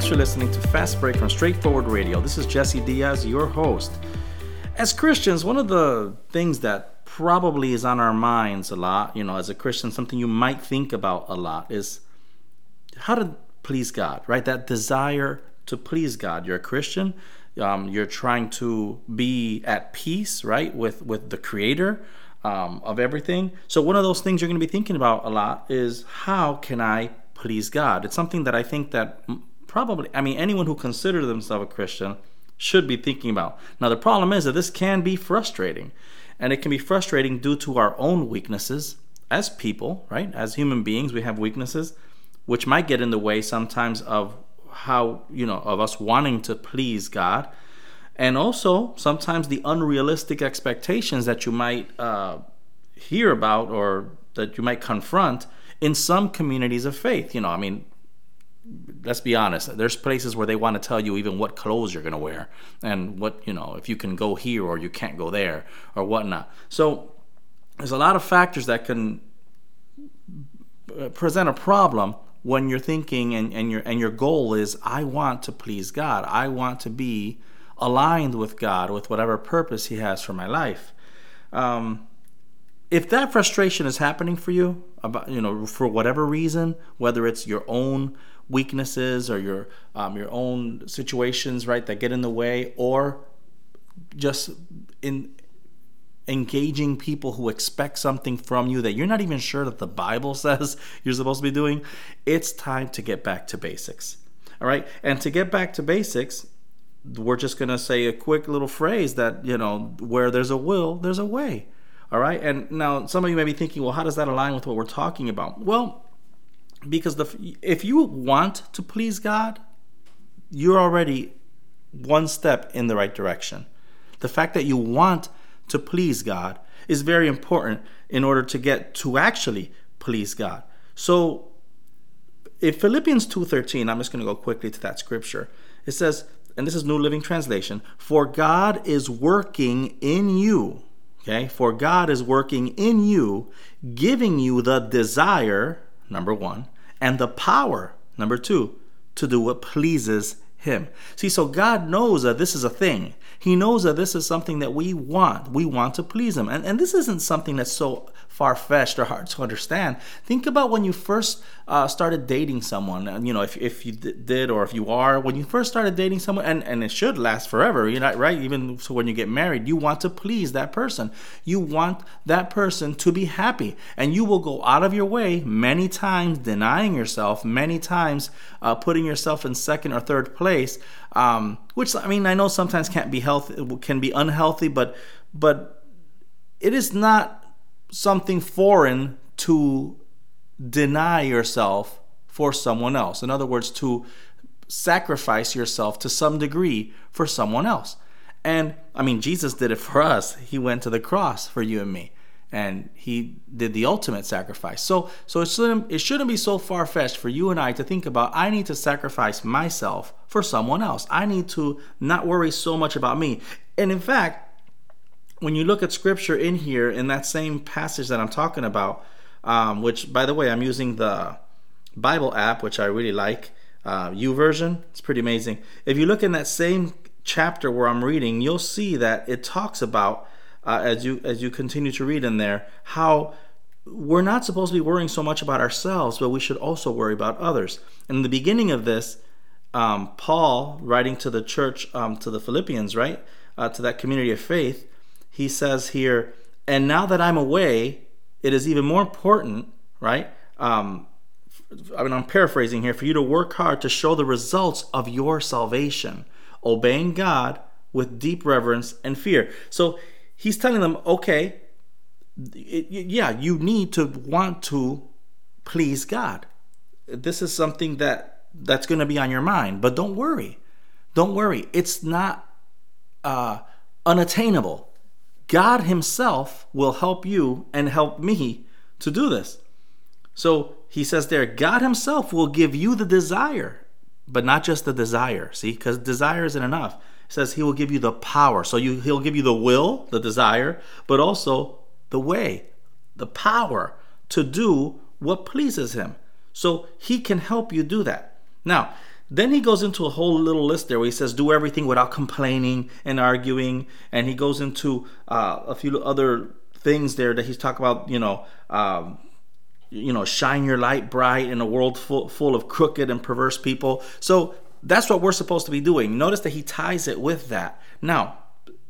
Thanks for listening to Fast Break from Straightforward Radio. This is Jesse Diaz, your host. As Christians, one of the things that probably is on our minds a lot, you know, as a Christian, something you might think about a lot is how to please God, right? That desire to please God. You're a Christian, um, you're trying to be at peace, right, with with the Creator um, of everything. So one of those things you're going to be thinking about a lot is how can I please God? It's something that I think that probably, I mean, anyone who considers themselves a Christian should be thinking about. Now the problem is that this can be frustrating, and it can be frustrating due to our own weaknesses as people, right? As human beings, we have weaknesses which might get in the way sometimes of how you know of us wanting to please God, and also sometimes the unrealistic expectations that you might uh, hear about or that you might confront in some communities of faith. You know, I mean, let's be honest. There's places where they want to tell you even what clothes you're going to wear and what you know if you can go here or you can't go there or whatnot. So there's a lot of factors that can uh, present a problem when you're thinking and, and your and your goal is I want to please God. I want to be aligned with God with whatever purpose He has for my life. Um, if that frustration is happening for you about you know for whatever reason, whether it's your own weaknesses or your um, your own situations right that get in the way, or just in engaging people who expect something from you that you're not even sure that the Bible says you're supposed to be doing, it's time to get back to basics. All right? And to get back to basics, we're just going to say a quick little phrase that, you know, where there's a will, there's a way. All right? And now some of you may be thinking, well, how does that align with what we're talking about? Well, because the if you want to please God, you're already one step in the right direction. The fact that you want to please God is very important in order to get to actually please God. So if Philippians 2:13, I'm just going to go quickly to that scripture. It says, and this is New Living Translation, for God is working in you. Okay? For God is working in you, giving you the desire, number 1, and the power, number 2, to do what pleases him. See, so God knows that this is a thing. He knows that this is something that we want. We want to please Him. And, and this isn't something that's so far fetched or hard to understand. Think about when you first uh, started dating someone, and you know, if, if you did or if you are, when you first started dating someone, and, and it should last forever, you're not right? Even so, when you get married, you want to please that person. You want that person to be happy, and you will go out of your way many times denying yourself, many times uh, putting yourself in second or third place. Um, which I mean, I know sometimes can't be healthy, can be unhealthy, but but it is not something foreign to deny yourself for someone else. In other words, to sacrifice yourself to some degree for someone else. And I mean, Jesus did it for us. He went to the cross for you and me, and he did the ultimate sacrifice. So, so it shouldn't it shouldn't be so far fetched for you and I to think about. I need to sacrifice myself for someone else. I need to not worry so much about me. And in fact, when you look at scripture in here in that same passage that I'm talking about, um, which by the way I'm using the Bible app, which I really like, uh, YouVersion. It's pretty amazing. If you look in that same chapter where I'm reading, you'll see that it talks about uh, as you as you continue to read in there how we're not supposed to be worrying so much about ourselves, but we should also worry about others. And in the beginning of this, um, Paul writing to the church, um, to the Philippians, right, uh, to that community of faith, he says here, and now that I'm away, it is even more important, right? Um, I mean, I'm paraphrasing here, for you to work hard to show the results of your salvation, obeying God with deep reverence and fear. So he's telling them, okay, it, yeah, you need to want to please God. This is something that that's going to be on your mind, but don't worry. Don't worry. It's not uh, unattainable. God Himself will help you and help me to do this. So he says there, God Himself will give you the desire, but not just the desire. See, because desire isn't enough. He says He will give you the power. So you, He'll give you the will, the desire, but also the way, the power to do what pleases Him. So He can help you do that. Now, Then he goes into a whole little list there where he says, do everything without complaining and arguing. And he goes into uh, a few other things there that he's talking about, you know, um, you know, shine your light bright in a world full, full of crooked and perverse people. So that's what we're supposed to be doing. Notice that he ties it with that. Now,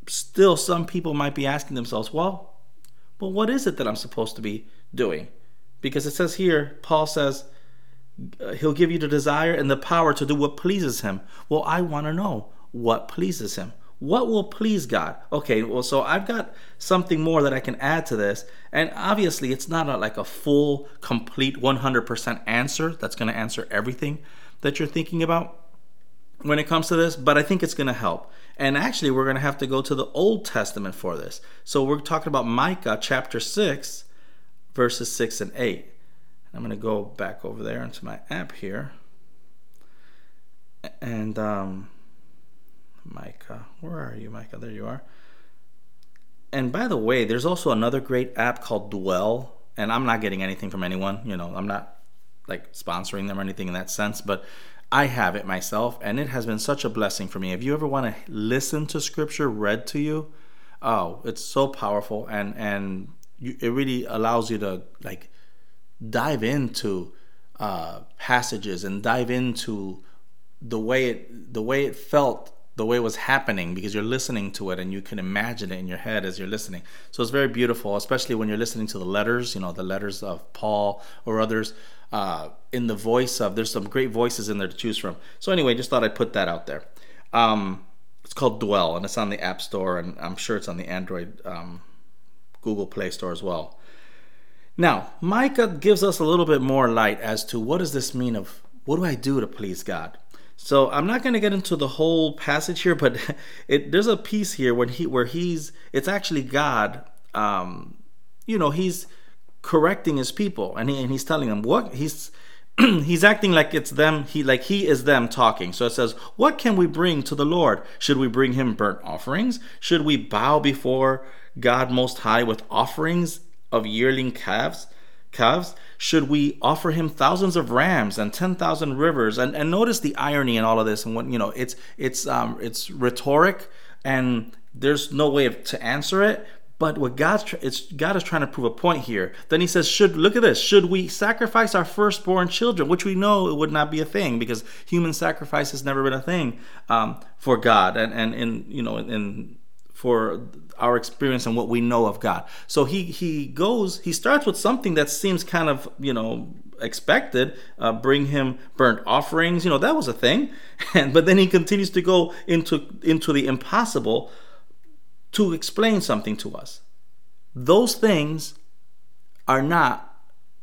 still, some people might be asking themselves, well, well, what is it that I'm supposed to be doing? Because it says here, Paul says, Uh, he'll give you the desire and the power to do what pleases him. Well, I want to know what pleases him. What will please God? Okay, well, so I've got something more that I can add to this. And obviously, it's not a, like a full, complete 100% answer that's going to answer everything that you're thinking about when it comes to this, but I think it's going to help. And actually, we're going to have to go to the Old Testament for this. So we're talking about Micah chapter 6, verses 6 and 8. I'm going to go back over there into my app here. And um, Micah, where are you, Micah? There you are. And by the way, there's also another great app called Dwell. And I'm not getting anything from anyone. You know, I'm not like sponsoring them or anything in that sense. But I have it myself, and it has been such a blessing for me. If you ever want to listen to scripture read to you, oh, it's so powerful, and and you, it really allows you to like dive into uh, passages and dive into the way it the way it felt the way it was happening because you're listening to it and you can imagine it in your head as you're listening. So it's very beautiful, especially when you're listening to the letters, you know, the letters of Paul or others uh, in the voice of. There's some great voices in there to choose from. So anyway, just thought I'd put that out there. Um, it's called Dwell, and it's on the App Store, and I'm sure it's on the Android um, Google Play Store as well. Now, Micah gives us a little bit more light as to what does this mean of what do I do to please God? So I'm not going to get into the whole passage here, but it, there's a piece here when he where he's it's actually God. Um, you know, he's correcting his people and, he, and he's telling them what he's he's acting like it's them he like he is them talking so it says what can we bring to the lord should we bring him burnt offerings should we bow before god most high with offerings of yearling calves calves should we offer him thousands of rams and 10,000 rivers and and notice the irony in all of this and what you know it's it's um it's rhetoric and there's no way of, to answer it but what God's it's God is trying to prove a point here. Then he says, "Should look at this? Should we sacrifice our firstborn children, which we know it would not be a thing because human sacrifice has never been a thing um, for God, and and in you know in for our experience and what we know of God. So he he goes he starts with something that seems kind of you know expected. Uh, bring him burnt offerings. You know that was a thing, and but then he continues to go into into the impossible to explain something to us. Those things are not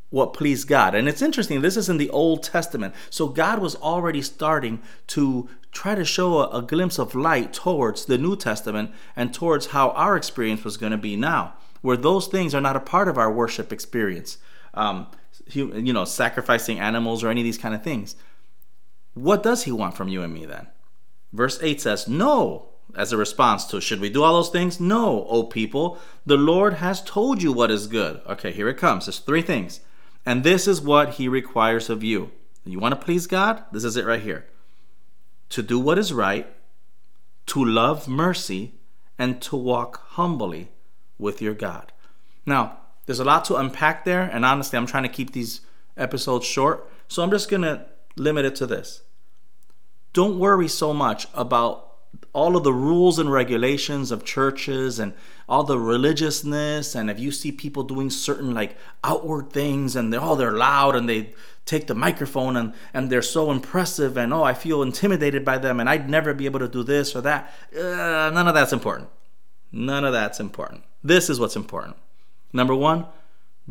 what pleased God. And it's interesting, this is in the Old Testament. So God was already starting to try to show a, a, glimpse of light towards the New Testament and towards how our experience was going to be now, where those things are not a part of our worship experience. Um, you know, sacrificing animals or any of these kind of things. What does he want from you and me then? Verse 8 says, No, as a response to should we do all those things? No, O people. The Lord has told you what is good. Okay, here it comes. There's three things. And this is what he requires of you. You want to please God? This is it right here. To do what is right, to love mercy, and to walk humbly with your God. Now, there's a lot to unpack there, and honestly, I'm trying to keep these episodes short, so I'm just going to limit it to this. Don't worry so much about all of the rules and regulations of churches and all the religiousness and if you see people doing certain like outward things and they're all oh, they're loud and they take the microphone and and they're so impressive and oh I feel intimidated by them and I'd never be able to do this or that uh, none of that's important none of that's important this is what's important number 1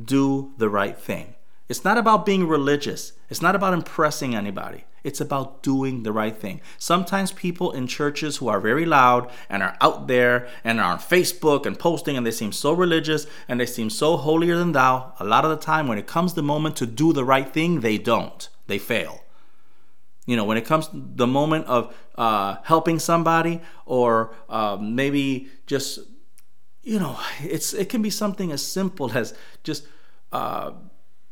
do the right thing it's not about being religious. It's not about impressing anybody. It's about doing the right thing. Sometimes people in churches who are very loud and are out there and are on Facebook and posting and they seem so religious and they seem so holier than thou, a lot of the time when it comes the moment to do the right thing, they don't. They fail. You know, when it comes the moment of uh, helping somebody or uh, maybe just, you know, it's it can be something as simple as just uh,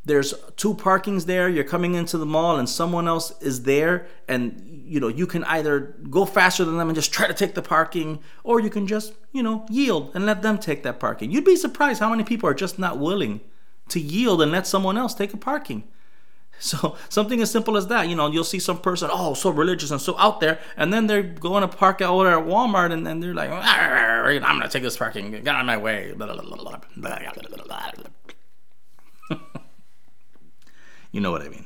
there's two parkings there. You're coming into the mall and someone else is there and you know you can either go faster than them and just try to take the parking or you can just you know yield and let them take that parking. You'd be surprised how many people are just not willing to yield and let someone else take a parking. So something as simple as that, you know, you'll see some person, oh, so religious and so out there, and then they're going to park out there at Walmart, and then they're like, I'm gonna take this parking, get out of my way. You know what I mean.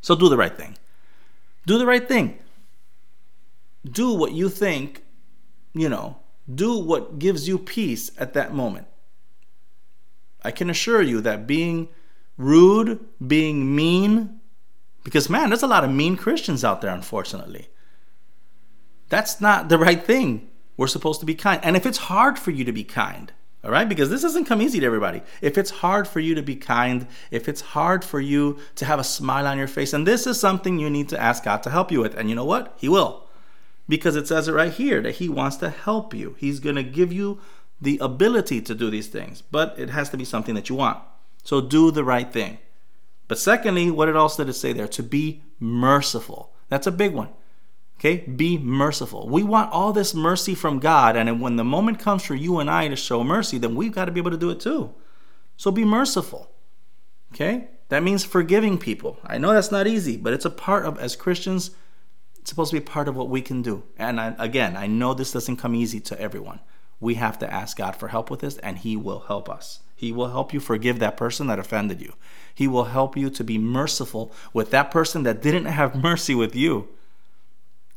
So do the right thing. Do the right thing. Do what you think, you know, do what gives you peace at that moment. I can assure you that being rude, being mean. Because, man, there's a lot of mean Christians out there, unfortunately. That's not the right thing. We're supposed to be kind. And if it's hard for you to be kind, all right, because this doesn't come easy to everybody. If it's hard for you to be kind, if it's hard for you to have a smile on your face, and this is something you need to ask God to help you with. And you know what? He will. Because it says it right here that He wants to help you. He's going to give you the ability to do these things, but it has to be something that you want. So do the right thing. But secondly, what else did it say there? To be merciful. That's a big one. Okay? Be merciful. We want all this mercy from God, and when the moment comes for you and I to show mercy, then we've got to be able to do it too. So be merciful. Okay? That means forgiving people. I know that's not easy, but it's a part of, as Christians, it's supposed to be a part of what we can do. And I, again, I know this doesn't come easy to everyone. We have to ask God for help with this, and He will help us. He will help you forgive that person that offended you. He will help you to be merciful with that person that didn't have mercy with you.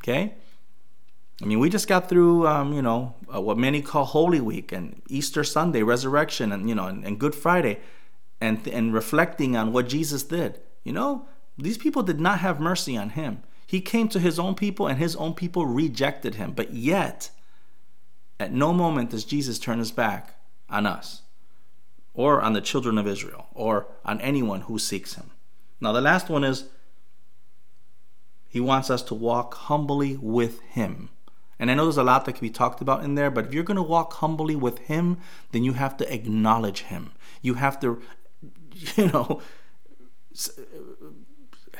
Okay? I mean, we just got through, um, you know, uh, what many call Holy Week and Easter Sunday, Resurrection, and you know, and, and Good Friday, and and reflecting on what Jesus did. You know, these people did not have mercy on him. He came to his own people, and his own people rejected him. But yet, at no moment does Jesus turn his back on us or on the children of Israel, or on anyone who seeks him. Now, the last one is he wants us to walk humbly with him. And I know there's a lot that can be talked about in there, but if you're going to walk humbly with him, then you have to acknowledge him. You have to, you know,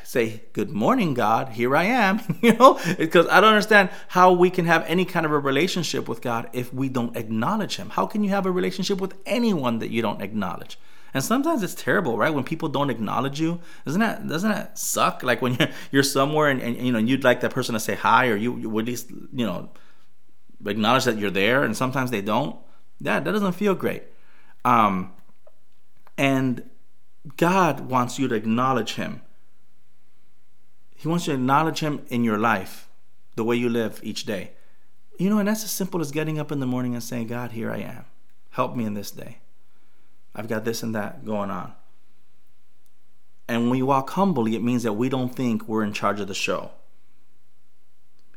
say, Good morning, God, here I am, you know, because I don't understand how we can have any kind of a relationship with God if we don't acknowledge Him. How can you have a relationship with anyone that you don't acknowledge? And sometimes it's terrible, right? When people don't acknowledge you, doesn't that doesn't that suck? Like when you're you're somewhere and, and you know you'd like that person to say hi, or you, you would at least you know acknowledge that you're there, and sometimes they don't. Yeah, that doesn't feel great. Um, and God wants you to acknowledge Him. He wants you to acknowledge Him in your life, the way you live each day. You know, and that's as simple as getting up in the morning and saying, God, here I am. Help me in this day. I've got this and that going on. And when we walk humbly, it means that we don't think we're in charge of the show.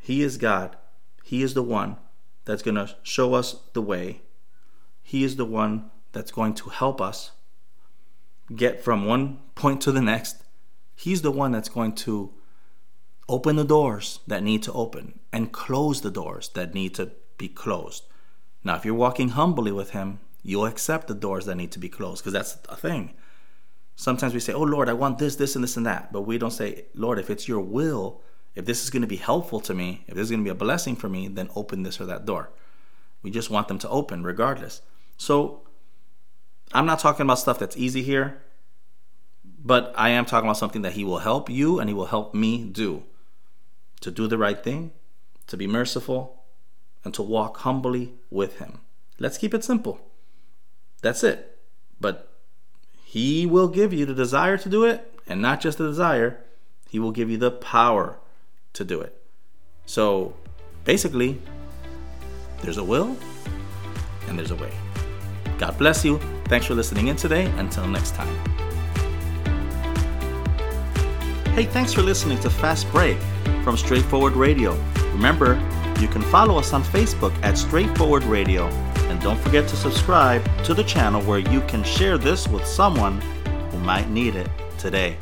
He is God. He is the one that's going to show us the way. He is the one that's going to help us get from one point to the next. He's the one that's going to Open the doors that need to open and close the doors that need to be closed. Now, if you're walking humbly with Him, you'll accept the doors that need to be closed because that's a thing. Sometimes we say, Oh Lord, I want this, this, and this, and that. But we don't say, Lord, if it's your will, if this is going to be helpful to me, if this is going to be a blessing for me, then open this or that door. We just want them to open regardless. So I'm not talking about stuff that's easy here, but I am talking about something that He will help you and He will help me do to do the right thing, to be merciful, and to walk humbly with Him. Let's keep it simple. That's it. But He will give you the desire to do it, and not just the desire, He will give you the power to do it. So basically, there's a will and there's a way. God bless you. Thanks for listening in today. Until next time. Hey, thanks for listening to Fast Break from Straightforward Radio. Remember, you can follow us on Facebook at Straightforward Radio. And don't forget to subscribe to the channel where you can share this with someone who might need it today.